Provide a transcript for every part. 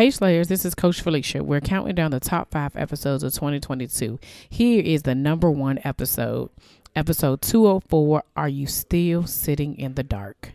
Hey Slayers, this is Coach Philicia. We're counting down the top five episodes of 2022. Here is the number one episode, episode 204 Are You Still Sitting in the Dark?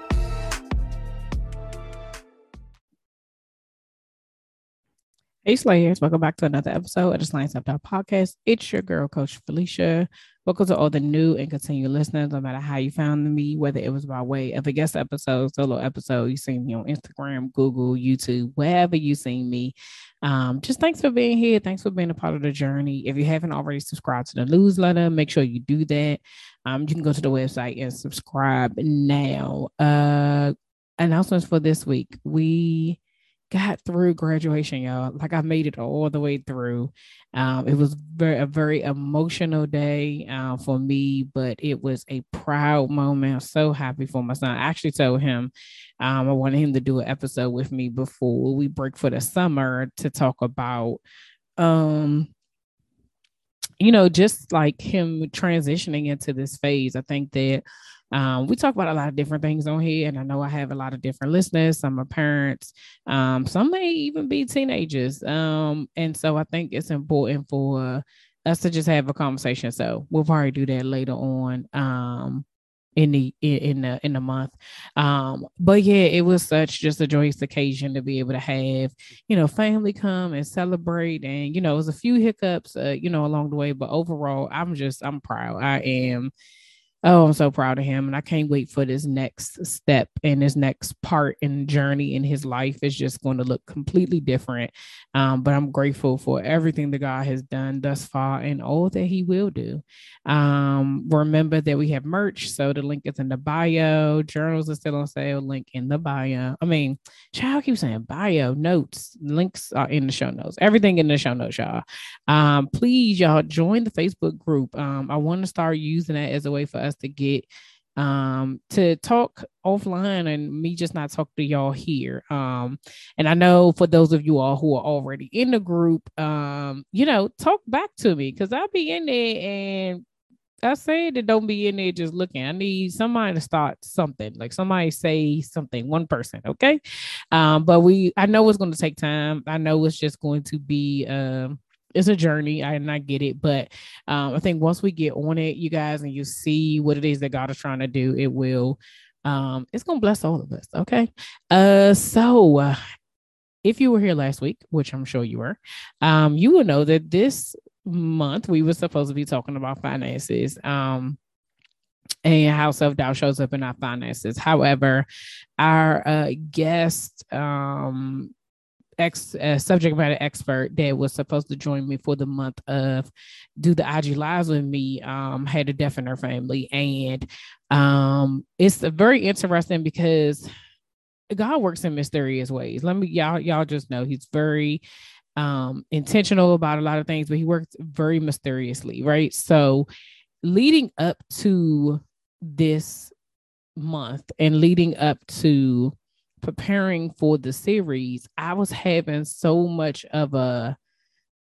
Hey Slayers, welcome back to another episode of the Slaying Doubt podcast. It's your girl, Coach Philicia. Welcome to all the new and continued listeners, no matter how you found me, whether it was by way of a guest episode, solo episode, you seen me on Instagram, Google, YouTube, wherever you seen me. Um, just thanks for being here. Thanks for being a part of the journey. If you haven't already subscribed to the newsletter, make sure you do that. Um, you can go to the website and subscribe now. Uh, announcements for this week. We got through graduation, y'all. Like I made it all the way through. Um, it was very a very emotional day uh, for me, but it was a proud moment. I'm so happy for my son. I actually told him um, I wanted him to do an episode with me before we break for the summer to talk about um you know just like him transitioning into this phase. I think that um, we talk about a lot of different things on here, and I know I have a lot of different listeners. Some are parents, um, some may even be teenagers. Um, and so I think it's important for us to just have a conversation. So we'll probably do that later on. Um, in the in the in the month um but yeah it was such just a joyous occasion to be able to have you know family come and celebrate and you know it was a few hiccups uh, you know along the way but overall i'm just i'm proud i am Oh, I'm so proud of him. And I can't wait for this next step and this next part and journey in his life is just going to look completely different. Um, but I'm grateful for everything that God has done thus far and all that he will do. Um, remember that we have merch. So the link is in the bio. Journals are still on sale. Link in the bio. I mean, child keep saying bio notes. Links are in the show notes. Everything in the show notes, y'all. Um, please, y'all join the Facebook group. Um, I want to start using that as a way for us to get um to talk offline and me just not talk to y'all here um and i know for those of you all who are already in the group um you know talk back to me because i'll be in there and I said that don't be in there just looking. I need somebody to start something, like somebody say something, one person, okay? Um, but we I know it's gonna take time. I know it's just going to be um it's a journey I, and I get it, but um, I think once we get on it, you guys, and you see what it is that God is trying to do, it will, um, it's gonna bless all of us. Okay. Uh, so uh, if you were here last week, which I'm sure you were, um, you will know that this month we were supposed to be talking about finances. Um, and how self doubt shows up in our finances. However, our uh, guest um, ex uh, subject matter expert that was supposed to join me for the month of do the IG lives with me um had a death in her family and um it's very interesting because God works in mysterious ways. Let me y'all y'all just know he's very um intentional about a lot of things but he works very mysteriously, right? So leading up to this month and leading up to preparing for the series, I was having so much of a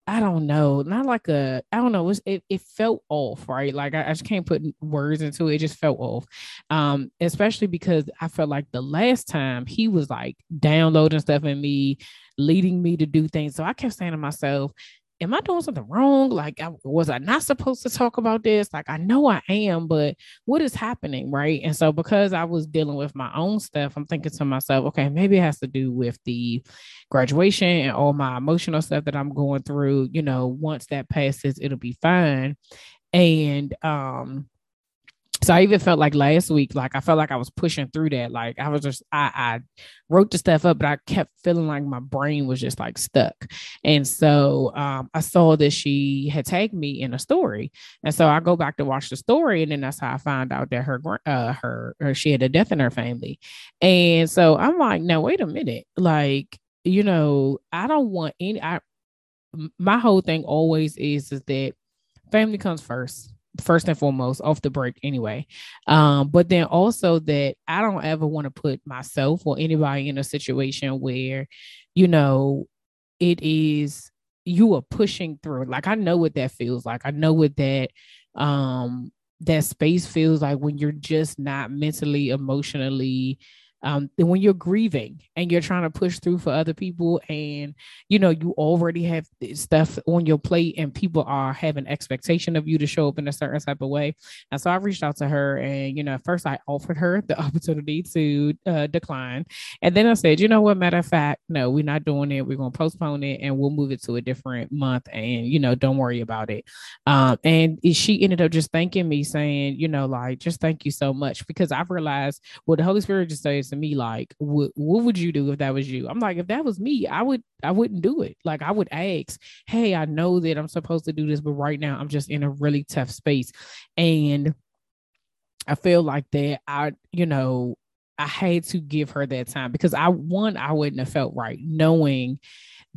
I don't know, not like a, I don't know, it, it, it felt off, right? Like I, I, just can't put words into it. It just felt off. Um, especially because I felt like the last time he was like downloading stuff in me, leading me to do things. So I kept saying to myself, am I doing something wrong? Like, I, was I not supposed to talk about this? Like, I know I am, but what is happening? Right. And so, because I was dealing with my own stuff, I'm thinking to myself, okay, maybe it has to do with the graduation and all my emotional stuff that I'm going through. You know, once that passes, it'll be fine. And, um, so I even felt like last week, like I felt like I was pushing through that. Like I was just, I, I wrote the stuff up, but I kept feeling like my brain was just like stuck. And so um, I saw that she had tagged me in a story, and so I go back to watch the story, and then that's how I found out that her, uh, her, her, she had a death in her family. And so I'm like, now wait a minute, like you know, I don't want any. I my whole thing always is is that family comes first first and foremost off the break anyway. Um, but then also that I don't ever want to put myself or anybody in a situation where, you know, it is you are pushing through. Like I know what that feels like. I know what that um that space feels like when you're just not mentally, emotionally, um, when you're grieving and you're trying to push through for other people and you know you already have stuff on your plate and people are having expectation of you to show up in a certain type of way. And so i reached out to her and you know first i offered her the opportunity to uh, decline. And then i said you know what? Matter of fact no we're not doing it. We're going to postpone it and we'll move it to a different month and you know don't worry about it. Um, and she ended up just thanking me saying you know like just thank you so much. Because i've realized what the holy spirit just says to me like what, what would you do if that was you? I'm like if that was me i would i wouldn't do it. Like i would ask hey i know that i'm supposed to do this but right now i'm just in a really tough space and i feel like that i you know i had to give her that time because i one i wouldn't have felt right knowing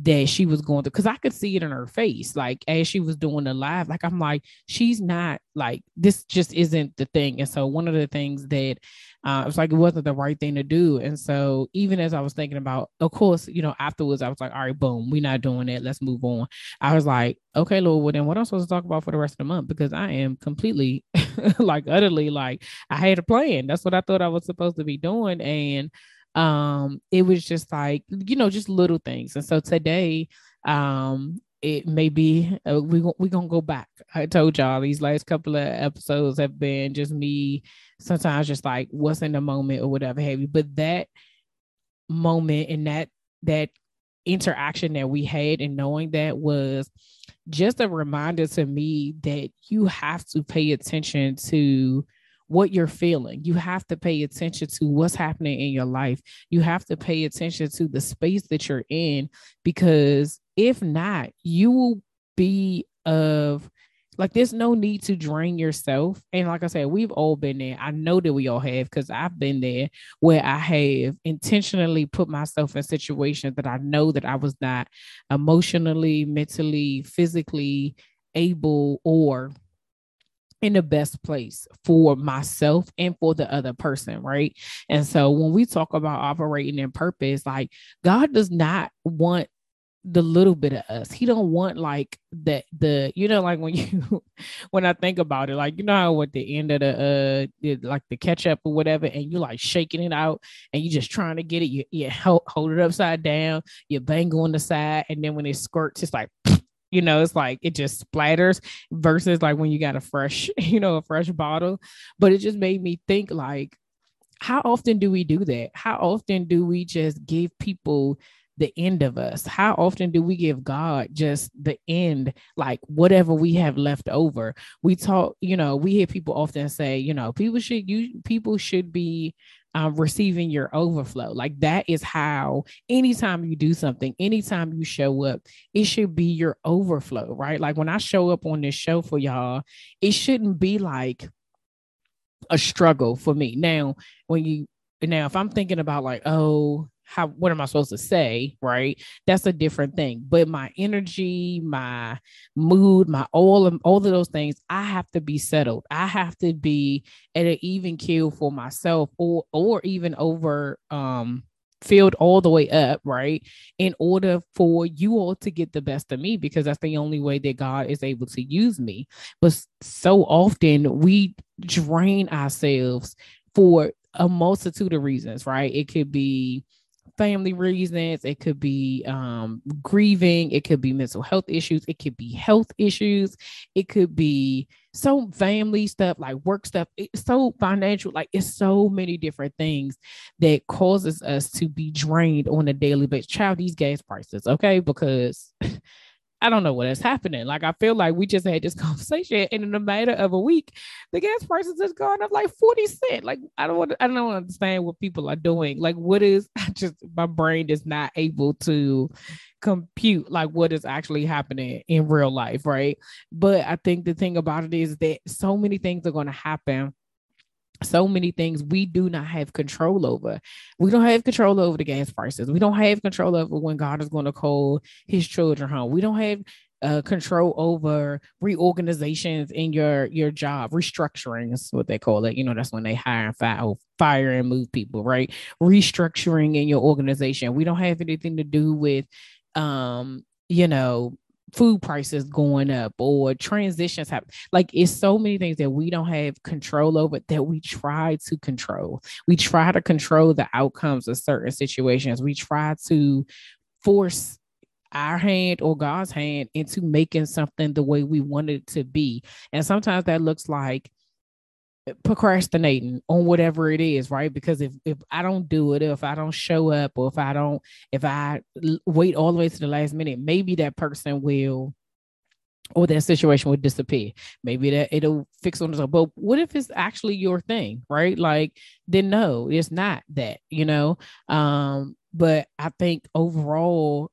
that she was going through because I could see it in her face. Like as she was doing the live, like I'm like, she's not like this just isn't the thing. And so one of the things that uh, it was like it wasn't the right thing to do. And so even as I was thinking about, of course, you know, afterwards I was like, all right, boom, we're not doing it. Let's move on. I was like, okay, Lord, well then what am I supposed to talk about for the rest of the month? Because I am completely like utterly like I had a plan. That's what I thought I was supposed to be doing. And um it was just like you know just little things. And so today um it may be uh, we we gonna go back. I told y'all these last couple of episodes have been just me sometimes just like what's in the moment or whatever have you. But that moment and that that interaction that we had and knowing that was just a reminder to me that you have to pay attention to what you're feeling. You have to pay attention to what's happening in your life. You have to pay attention to the space that you're in because if not, you will be of like there's no need to drain yourself. And like I said, we've all been there. I know that we all have because I've been there where I have intentionally put myself in situations that I know that I was not emotionally, mentally, physically able or in the best place for myself and for the other person, right? And so when we talk about operating in purpose, like God does not want the little bit of us. He don't want like that the you know like when you when I think about it, like you know how at the end of the uh like the ketchup or whatever, and you like shaking it out and you just trying to get it, you, you hold, hold it upside down, you bang on the side, and then when it squirts, it's like you know it's like it just splatters versus like when you got a fresh you know a fresh bottle. But it just made me think like how often do we do that? How often do we just give people the end of us how often do we give god just the end like whatever we have left over we talk you know we hear people often say you know people should you people should be um, receiving your overflow. Like that is how anytime you do something, anytime you show up, it should be your overflow, right? Like when I show up on this show for y'all, it shouldn't be like a struggle for me. Now, when you now if I'm thinking about like, oh, how what am I supposed to say? Right. That's a different thing. But my energy, my mood, my all of all of those things, I have to be settled. I have to be at an even keel for myself or or even over um filled all the way up, right? In order for you all to get the best of me, because that's the only way that God is able to use me. But so often we drain ourselves for a multitude of reasons, right? It could be family reasons, it could be um, grieving, it could be mental health issues, it could be health issues, it could be so family stuff, like work stuff, it's so financial, like it's so many different things that causes us to be drained on a daily basis. Child, these gas prices, okay? Because I don't know what is happening. Like I feel like we just had this conversation, and in a matter of a week, the gas prices has gone up like forty cent. Like I don't want, I don't understand what people are doing. Like what is? I just my brain is not able to compute like what is actually happening in real life, right? But I think the thing about it is that so many things are going to happen so many things we do not have control over. We don't have control over the gas prices. We don't have control over when God is going to call his children home. We don't have uh, control over reorganizations in your your job restructuring is what they call it you know that's when they hire and fire, fire and move people right restructuring in your organization we don't have anything to do with um you know food prices going up or transitions happen. Like it's so many things that we don't have control over that we try to control. We try to control the outcomes of certain situations. We try to force our hand or God's hand into making something the way we want it to be. And sometimes that looks like procrastinating on whatever it is right? Because if if i don't do it if i don't show up or if i don't if i wait all the way to the last minute maybe that person will or that situation would disappear. Maybe that it'll fix on itself but what if it's actually your thing right? Like then no it's not that you know? Um but i think overall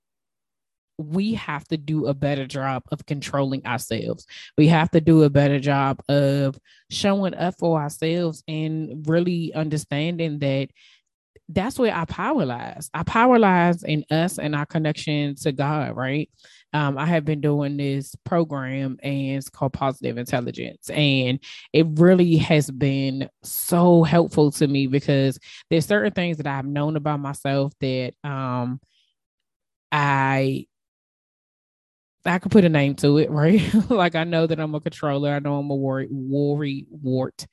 we have to do a better job of controlling ourselves. We have to do a better job of showing up for ourselves and really understanding that that's where our power lies. Our power lies in us and our connection to God, right? Um, I have been doing this program and it's called Positive Intelligence. And it really has been so helpful to me because there's certain things that I've known about myself that um I I could put a name to it, right? like I know that I'm a controller. I know I'm a worry, worry, wart,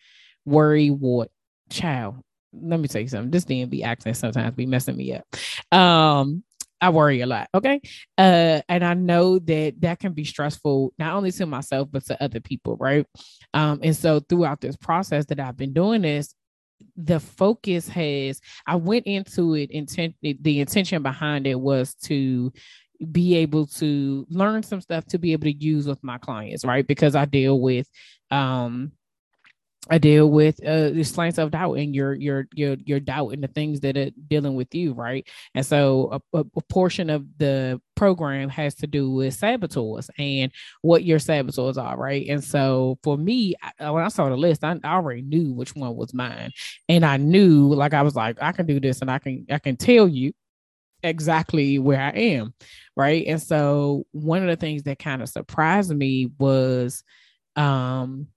worry, wart, child. Let me tell you something. This DMV accent sometimes be messing me up. Um, I worry a lot. Okay. Uh, and I know that that can be stressful, not only to myself, but to other people. Right. Um, and so throughout this process that I've been doing this, the focus has, I went into it intent, the intention behind it was to be able to learn some stuff to be able to use with my clients, right? Because I deal with um I deal with uh this slant of doubt and your your your your doubt and the things that are dealing with you, right? And so a, a, portion of the program has to do with saboteurs and what your saboteurs are, right? And so for me, I, when I saw the list, I, I already knew which one was mine, and I knew like I was like I can do this, and I can I can tell you exactly where I am. Right. And so one of the things that kind of surprised me was um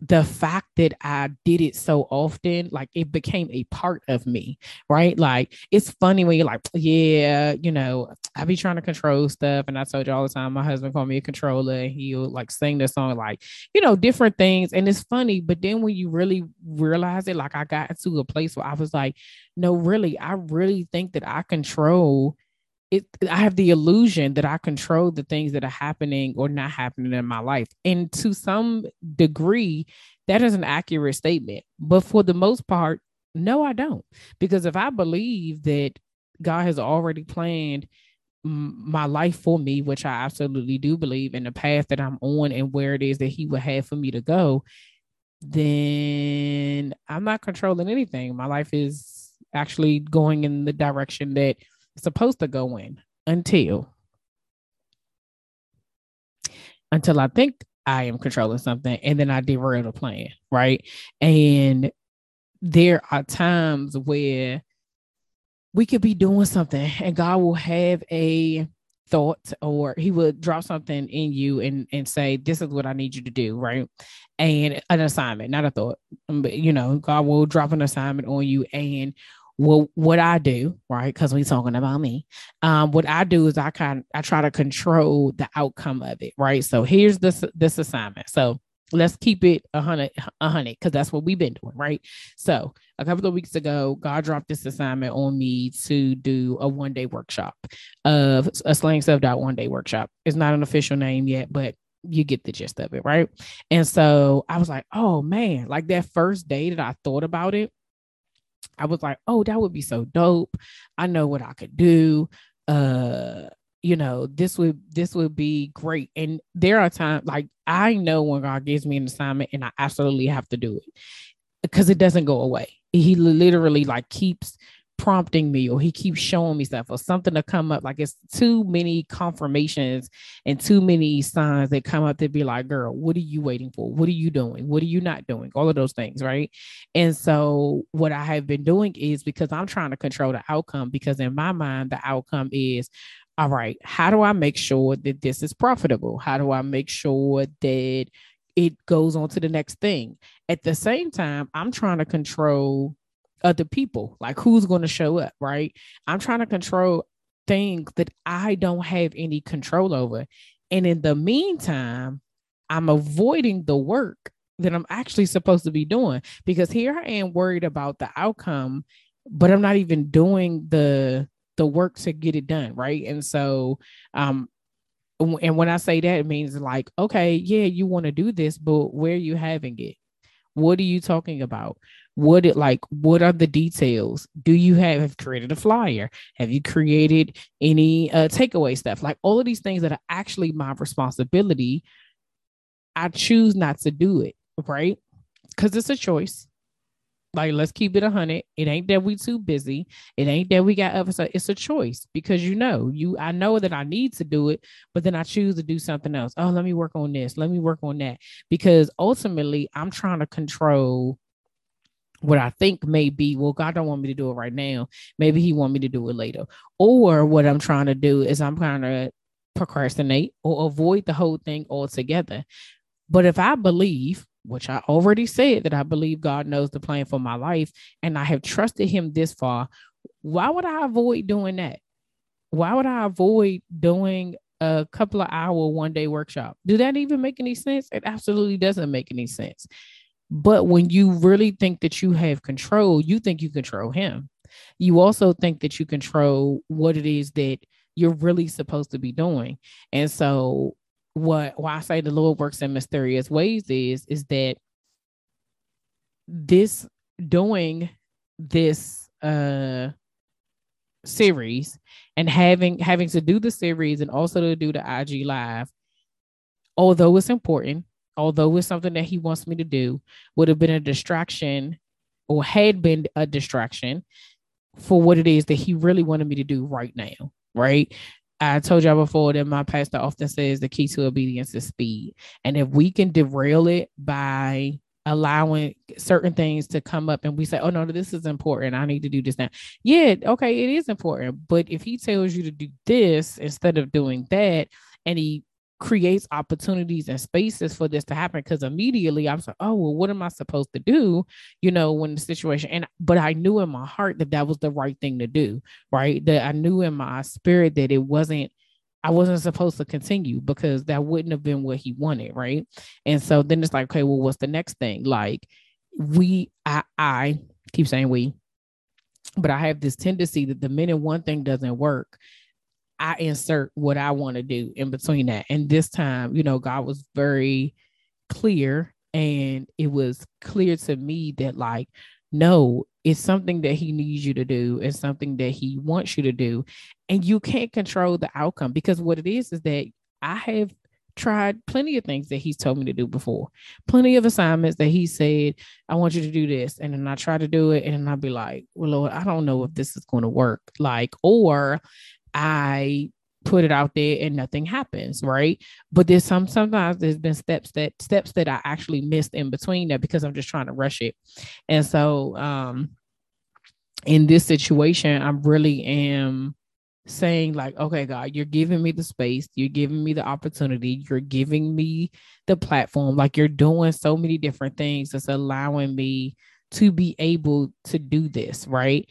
the fact that I did it so often, like it became a part of me, right? Like it's funny when you're like, yeah, you know, I be trying to control stuff. And I told you all the time, my husband called me a controller and he'll like sing the song, like, you know, different things. And it's funny. But then when you really realize it, like I got to a place where I was like, no, really, I really think that I control it i have the illusion that i control the things that are happening or not happening in my life. And to some degree that is an accurate statement. But for the most part no i don't. Because if i believe that god has already planned my life for me which i absolutely do believe in the path that i'm on and where it is that he would have for me to go then i'm not controlling anything. My life is actually going in the direction that supposed to go in until until I think I am controlling something and then I derail the plan, right? And there are times where we could be doing something and God will have a thought or he would drop something in you and and say this is what I need you to do, right? And an assignment, not a thought. But you know, God will drop an assignment on you and well, what I do, right? Because we're talking about me. Um, what I do is I kind I try to control the outcome of it, right? So here's this this assignment. So let's keep it a hundred, a hundred, because that's what we've been doing, right? So a couple of weeks ago, God dropped this assignment on me to do a one day workshop of a slaying self doubt one day workshop. It's not an official name yet, but you get the gist of it, right? And so I was like, oh man, like that first day that I thought about it, I was like, oh, that would be so dope. I know what I could do. Uh, you know, this would this would be great. And there are times like I know when God gives me an assignment and I absolutely have to do it because it doesn't go away. He literally like keeps prompting me or he keeps showing me stuff or something to come up like it's too many confirmations and too many signs that come up to be like girl what are you waiting for what are you doing what are you not doing all of those things right and so what i have been doing is because i'm trying to control the outcome because in my mind the outcome is all right, how do I make sure that this is profitable? How do I make sure that it goes on to the next thing? At the same time, I'm trying to control other people, like who's going to show up, right? I'm trying to control things that I don't have any control over. And in the meantime, I'm avoiding the work that I'm actually supposed to be doing because here I am worried about the outcome, but I'm not even doing the the work to get it done, right? And so um and when I say that it means like, okay, yeah, you want to do this, but where are you having it? What are you talking about? What it like? What are the details? Do you have, have created a flyer? Have you created any uh, takeaway stuff? Like all of these things that are actually my responsibility. I choose not to do it, right? Because it's a choice. Like, let's keep it a hundred. It ain't that we too busy. It ain't that we got other stuff. It's a choice because you know, you I know that I need to do it, but then I choose to do something else. Oh, let me work on this. Let me work on that. Because ultimately I'm trying to control what I think may be, well, God don't want me to do it right now. Maybe He want me to do it later. Or what I'm trying to do is I'm kind of procrastinate or avoid the whole thing altogether. But if I believe, which I already said that I believe God knows the plan for my life, and I have trusted Him this far, why would I avoid doing that? Why would I avoid doing a couple of hour one day workshop? Do that even make any sense? It absolutely doesn't make any sense. But when you really think that you have control, you think you control him. You also think that you control what it is that you're really supposed to be doing. And so what why I say the Lord works in mysterious ways is is that this doing this uh series and having having to do the series and also to do the IG live although it's important although it's something that he wants me to do, would have been a distraction or had been a distraction for what it is that he really wanted me to do right now. Right. I told y'all before that my pastor often says the key to obedience is speed. And if we can derail it by allowing certain things to come up and we say, oh no, this is important. I need to do this now. Yeah, okay, it is important. But if he tells you to do this instead of doing that, and he creates opportunities and spaces for this to happen because immediately I was like, oh, well, what am I supposed to do? You know, when the situation, and but I knew in my heart that that was the right thing to do, right? That I knew in my spirit that it wasn't, I wasn't supposed to continue because that wouldn't have been what he wanted, right? And so then it's like, okay, well, what's the next thing? Like, we, I, I keep saying we, but I have this tendency that the minute one thing doesn't work, I insert what I want to do in between that. And this time, you know, God was very clear and it was clear to me that like no, it's something that he needs you to do. and something that he wants you to do. And you can't control the outcome because what it is is that I have tried plenty of things that he's told me to do before, plenty of assignments that he said, I want you to do this. And then I try to do it. And then I'll be like, well, Lord, I don't know if this is going to work. Like, or I put it out there and nothing happens, right? But there's some sometimes there's been steps that steps that I actually missed in between that because I'm just trying to rush it. And so um in this situation, I really am saying like okay god you're giving me the space you're giving me the opportunity you're giving me the platform like you're doing so many different things that's allowing me to be able to do this right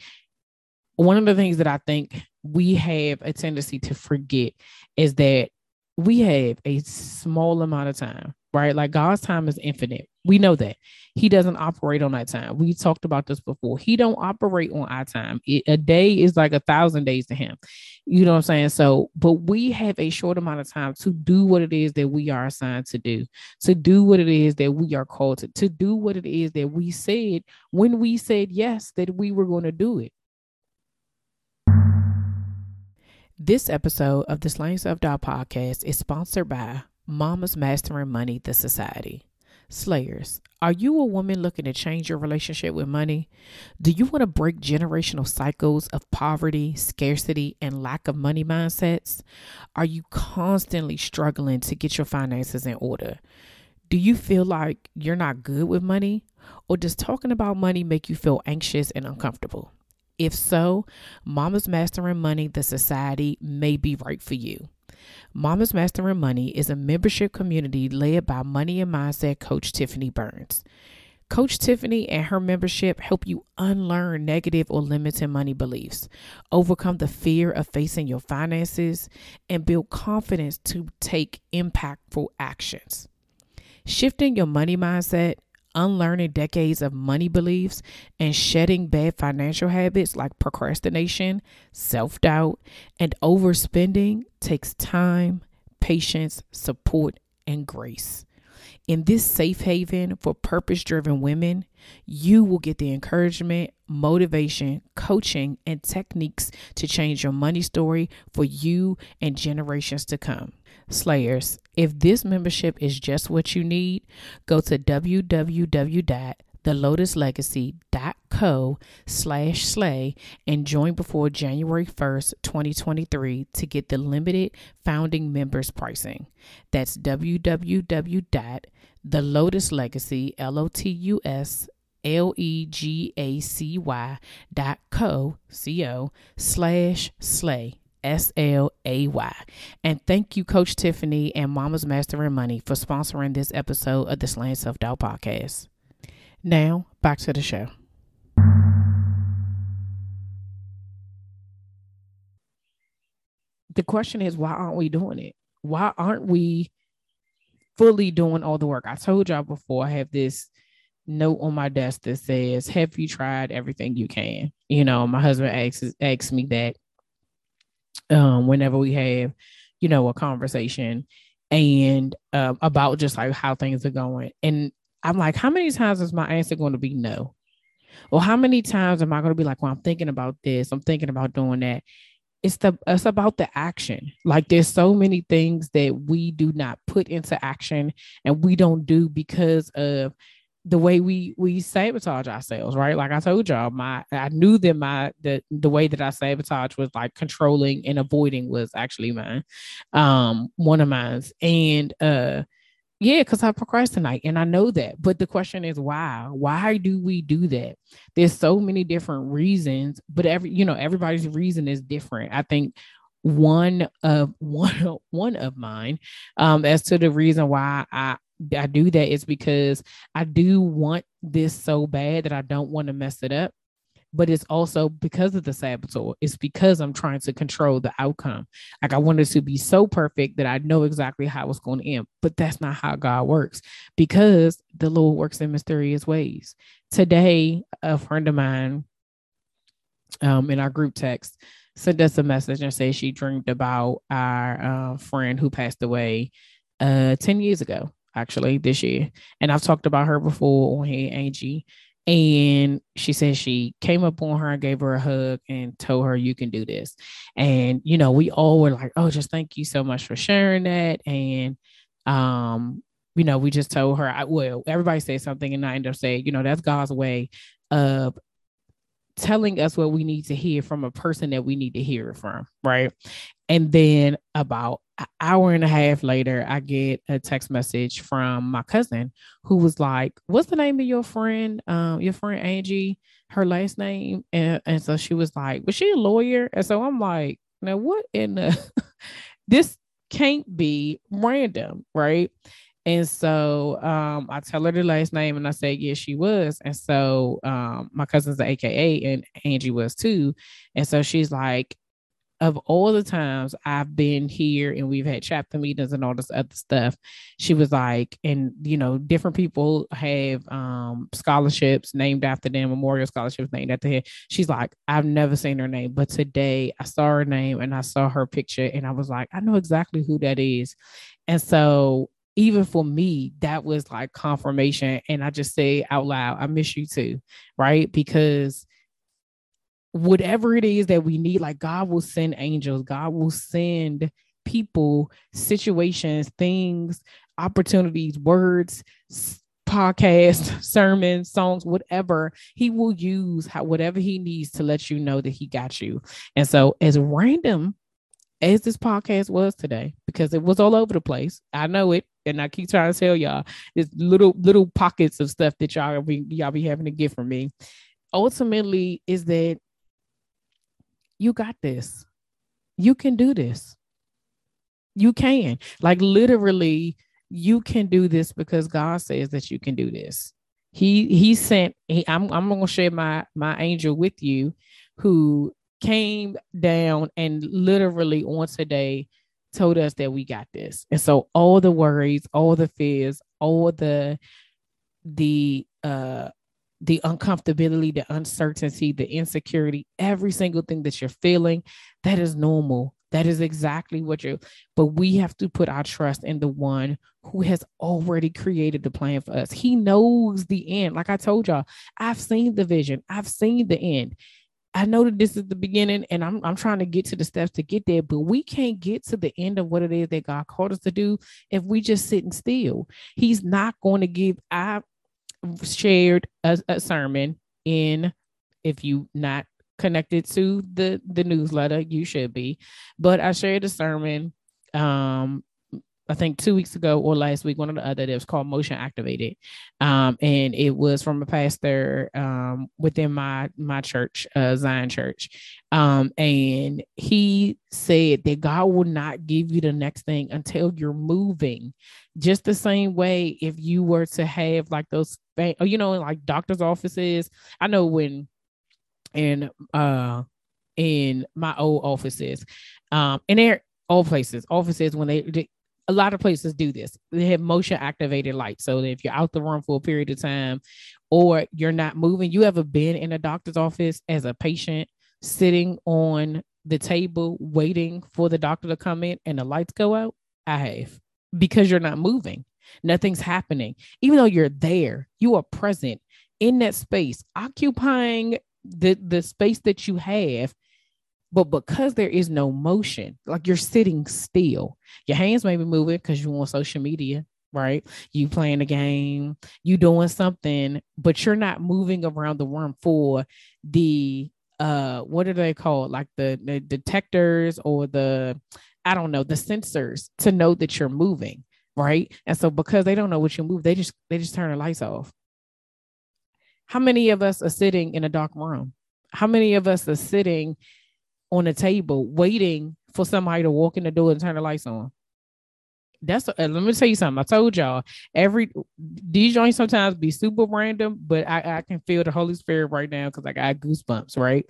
one of the things that i think we have a tendency to forget is that we have a small amount of time, right? Like God's time is infinite. We know that. He doesn't operate on that time. We talked about this before. He don't operate on our time. It, a day is like a thousand days to him. You know what I'm saying? So, but we have a short amount of time to do what it is that we are assigned to do, to do what it is that we are called to, to do what it is that we said when we said yes that we were going to do it. This episode of the Slaying Self Doubt podcast is sponsored by Mama's Mastering Money, the Society. Slayers, are you a woman looking to change your relationship with money? Do you want to break generational cycles of poverty, scarcity, and lack of money mindsets? Are you constantly struggling to get your finances in order? Do you feel like you're not good with money? Or does talking about money make you feel anxious and uncomfortable? If so, Mama's Mastering Money, the society, may be right for you. Mama's Mastering Money is a membership community led by money and mindset coach Tiffany Burns. Coach Tiffany and her membership help you unlearn negative or limiting money beliefs, overcome the fear of facing your finances, and build confidence to take impactful actions. Shifting your money mindset, unlearning decades of money beliefs, and shedding bad financial habits like procrastination, self doubt, and overspending takes time, patience, support, and grace. In this safe haven for purpose driven women, you will get the encouragement, motivation, coaching, and techniques to change your money story for you and generations to come. Slayers, if this membership is just what you need, go to www.thelotuslegacy.co slash slay and join before January 1st, 2023 to get the limited founding members pricing. That's www the Lotus Legacy, dot co, C O, slash slay, S L A Y. And thank you, Coach Tiffany and Mama's Mastering Money, for sponsoring this episode of the Slaying Self Doubt Podcast. Now, back to the show. The question is, why aren't we doing it? Why aren't we fully doing all the work. I told y'all before I have this note on my desk that says, Have you tried everything you can? You know, my husband asks asks me that um whenever we have, you know, a conversation and uh, about just like how things are going. And I'm like, how many times is my answer going to be no? Or how many times am I going to be like, well, I'm thinking about this, I'm thinking about doing that it's the it's about the action like there's so many things that we do not put into action and we don't do because of the way we we sabotage ourselves right like i told y'all my i knew that my the the way that i sabotage was like controlling and avoiding was actually mine um one of mine and uh yeah, because I procrastinate and I know that. But the question is why? Why do we do that? There's so many different reasons, but every you know, everybody's reason is different. I think one of one one of mine um as to the reason why I I do that is because I do want this so bad that I don't want to mess it up but it's also because of the saboteur. It's because I'm trying to control the outcome. Like I want it to be so perfect that I know exactly how it's going to end, but that's not how God works because the Lord works in mysterious ways. Today, a friend of mine um, in our group text sent us a message and said she dreamed about our uh, friend who passed away uh, 10 years ago, actually, this year. And I've talked about her before on here, Angie. And she said she came up on her and gave her a hug and told her, You can do this. And, you know, we all were like, Oh, just thank you so much for sharing that. And, um, you know, we just told her, I, well, everybody said something, and I ended up saying, you know, that's God's way of telling us what we need to hear from a person that we need to hear it from, right? And then about an hour and a half later, I get a text message from my cousin who was like, What's the name of your friend? Um, your friend Angie, her last name. And, and so she was like, Was she a lawyer? And so I'm like, Now what in the this can't be random, right? And so um, I tell her the last name and I said, yes, she was. And so um, my cousin's an AKA and Angie was too. And so she's like, of all the times I've been here and we've had chapter meetings and all this other stuff, she was like, and you know, different people have um, scholarships named after them, memorial scholarships named after her. She's like, I've never seen her name, but today I saw her name and I saw her picture and I was like, I know exactly who that is. And so even for me, that was like confirmation. And I just say out loud, I miss you too, right? Because whatever it is that we need, like God will send angels, God will send people, situations, things, opportunities, words, podcasts, sermons, songs, whatever. He will use how, whatever he needs to let you know that he got you. And so, as random as this podcast was today, because it was all over the place, I know it and I keep trying to tell y'all, it's little little pockets of stuff that y'all be y'all be having to get from me. Ultimately, is that you got this. You can do this. You can. Like literally, you can do this because God says that you can do this. He he sent he, I'm I'm gonna share my my angel with you who came down and literally on today told us that we got this. And so all the worries, all the fears, all the the uh the uncomfortability, the uncertainty, the insecurity, every single thing that you're feeling, that is normal. That is exactly what you're, but we have to put our trust in the one who has already created the plan for us. He knows the end. Like I told y'all, I've seen the vision, I've seen the end. I know that this is the beginning and I'm, I'm trying to get to the steps to get there, but we can't get to the end of what it is that God called us to do if we just sitting still. He's not going to give, I shared a, a sermon in, if you not connected to the the newsletter you should be but i shared a sermon um I think two weeks ago or last week, one of the other that was called Motion Activated, um, and it was from a pastor um, within my my church, uh, Zion Church, um, and he said that God will not give you the next thing until you're moving. Just the same way, if you were to have like those, you know, like doctors' offices. I know when in uh in my old offices um and they're all places offices when they, they a lot of places do this. They have motion activated lights. So if you're out the room for a period of time or you're not moving you ever been in a doctor's office as a patient sitting on the table waiting for the doctor to come in and the lights go out? I have because you're not moving. Nothing's happening. Even though you're there you are present in that space occupying the the space that you have but because there is no motion like you're sitting still. Your hands may be moving because you're on social media right? You playing a game you doing something but you're not moving around the room for the uh what are they called like the, the detectors or the i don't know the sensors to know that you're moving right? And so because they don't know what you move they just they just turn the lights off. How many of us are sitting in a dark room? How many of us are sitting on a table waiting for somebody to walk in the door and turn the lights on? That's a, let me tell you something. I told y'all every these joints sometimes be super random, but I, I can feel the Holy Spirit right now because I got goosebumps, right?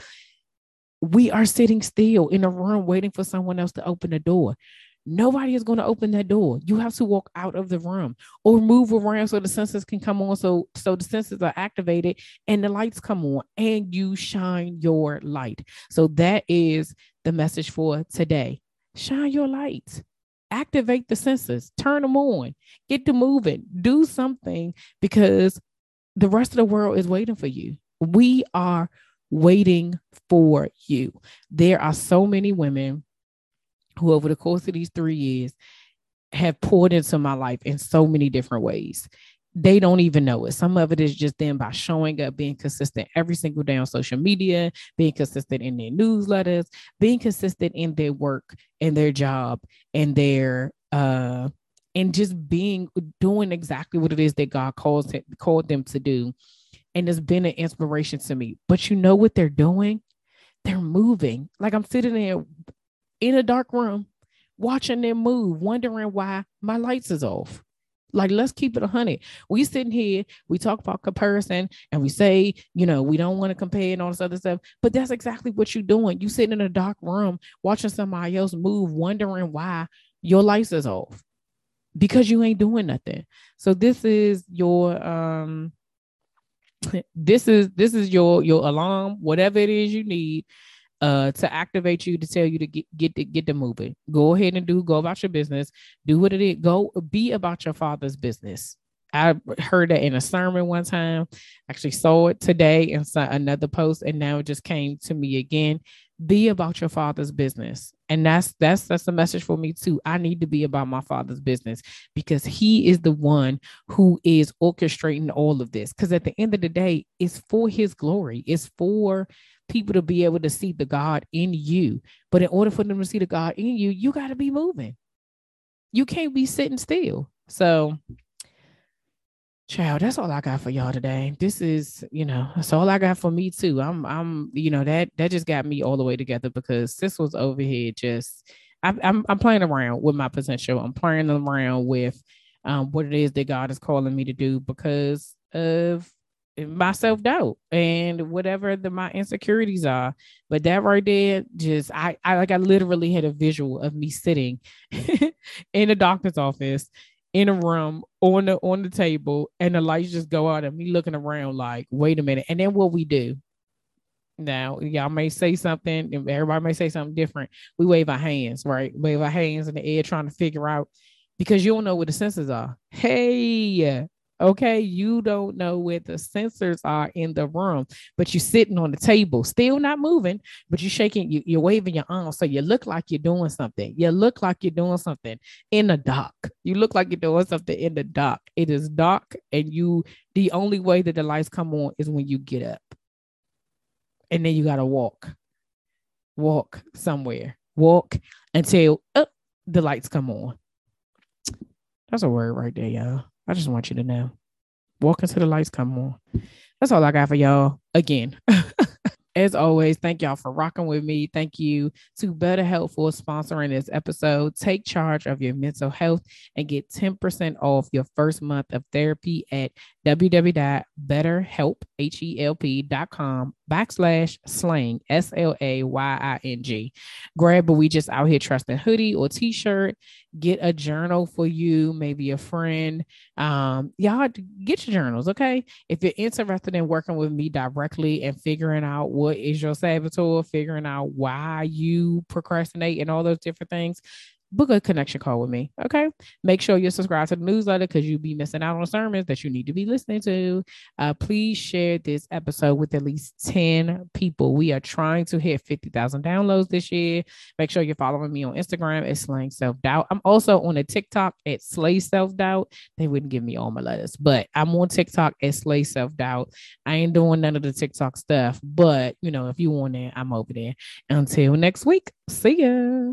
We are sitting still in a room waiting for someone else to open the door. Nobody is going to open that door. You have to walk out of the room or move around so the sensors can come on. So, so the sensors are activated and the lights come on and you shine your light. So that is the message for today. Shine your light. Activate the sensors, turn them on, get to moving, do something because the rest of the world is waiting for you. We are waiting for you. There are so many women who over the course of these three years have poured into my life in so many different ways. They don't even know it. Some of it is just them by showing up, being consistent every single day on social media, being consistent in their newsletters, being consistent in their work and their job and their uh and just being doing exactly what it is that God calls called them to do. And it's been an inspiration to me. But you know what they're doing? They're moving. Like I'm sitting there in a dark room watching them move, wondering why my lights is off. Like, let's keep it a hundred. We sitting here, we talk about comparison, and we say, you know, we don't want to compare and all this other stuff. But that's exactly what you're doing. You sitting in a dark room watching somebody else move, wondering why your lights is off because you ain't doing nothing. So this is your um this is this is your your alarm, whatever it is you need uh to activate you to tell you to get get to get the moving. Go ahead and do go about your business. Do what it is. Go be about your father's business. I heard that in a sermon one time. Actually saw it today in another post, and now it just came to me again. Be about your father's business, and that's that's that's a message for me too. I need to be about my father's business because he is the one who is orchestrating all of this. Because at the end of the day, it's for his glory. It's for people to be able to see the God in you. But in order for them to see the God in you, you got to be moving. You can't be sitting still. So Child, that's all I got for y'all today. This is, you know, that's all I got for me too. I'm, I'm, you know, that that just got me all the way together because this was over here just. I'm, I'm, I'm playing around with my potential. I'm playing around with um, what it is that God is calling me to do because of my self doubt and whatever the my insecurities are. But that right there, just I, I like I literally had a visual of me sitting in a doctor's office in a room on the on the table and the lights just go out and me looking around like, wait a minute. And then what we do? Now, y'all may say something, and everybody may say something different. We wave our hands, right? Wave our hands in the air trying to figure out because you don't know what the senses are. Hey, Okay, you don't know where the sensors are in the room, but you're sitting on the table, still not moving, but you're shaking, you, you're waving your arms. So you look like you're doing something. You look like you're doing something in the dark. You look like you're doing something in the dark. It is dark, and you the only way that the lights come on is when you get up. And then you gotta walk. Walk somewhere. Walk until the lights come on. That's a word right there, y'all. I just want you to know. Walk until the lights come on. That's all I got for y'all. Again. As always, thank y'all for rocking with me. Thank you to BetterHelp for sponsoring this episode. Take charge of your mental health and get 10% off your first month of therapy at www.betterhelp.com backslash slaying s-l-a-y-i-n-g grab a we just out here trusting hoodie or t-shirt. Get a journal for you maybe a friend. Um y'all get your journals okay? If you're interested in working with me directly and figuring out what is your saboteur figuring out why you procrastinate and all those different things book a connection call with me. Okay. Make sure you're subscribed to the newsletter because you'll be missing out on sermons that you need to be listening to. Uh, please share this episode with at least 10 people. We are trying to hit 50,000 downloads this year. Make sure you're following me on Instagram at Slaying Self Doubt. I'm also on a TikTok at Slay Self Doubt. They wouldn't give me all my letters, but I'm on TikTok at Slay Self Doubt. I ain't doing none of the TikTok stuff, but you know, if you want it, I'm over there. Until next week, see ya.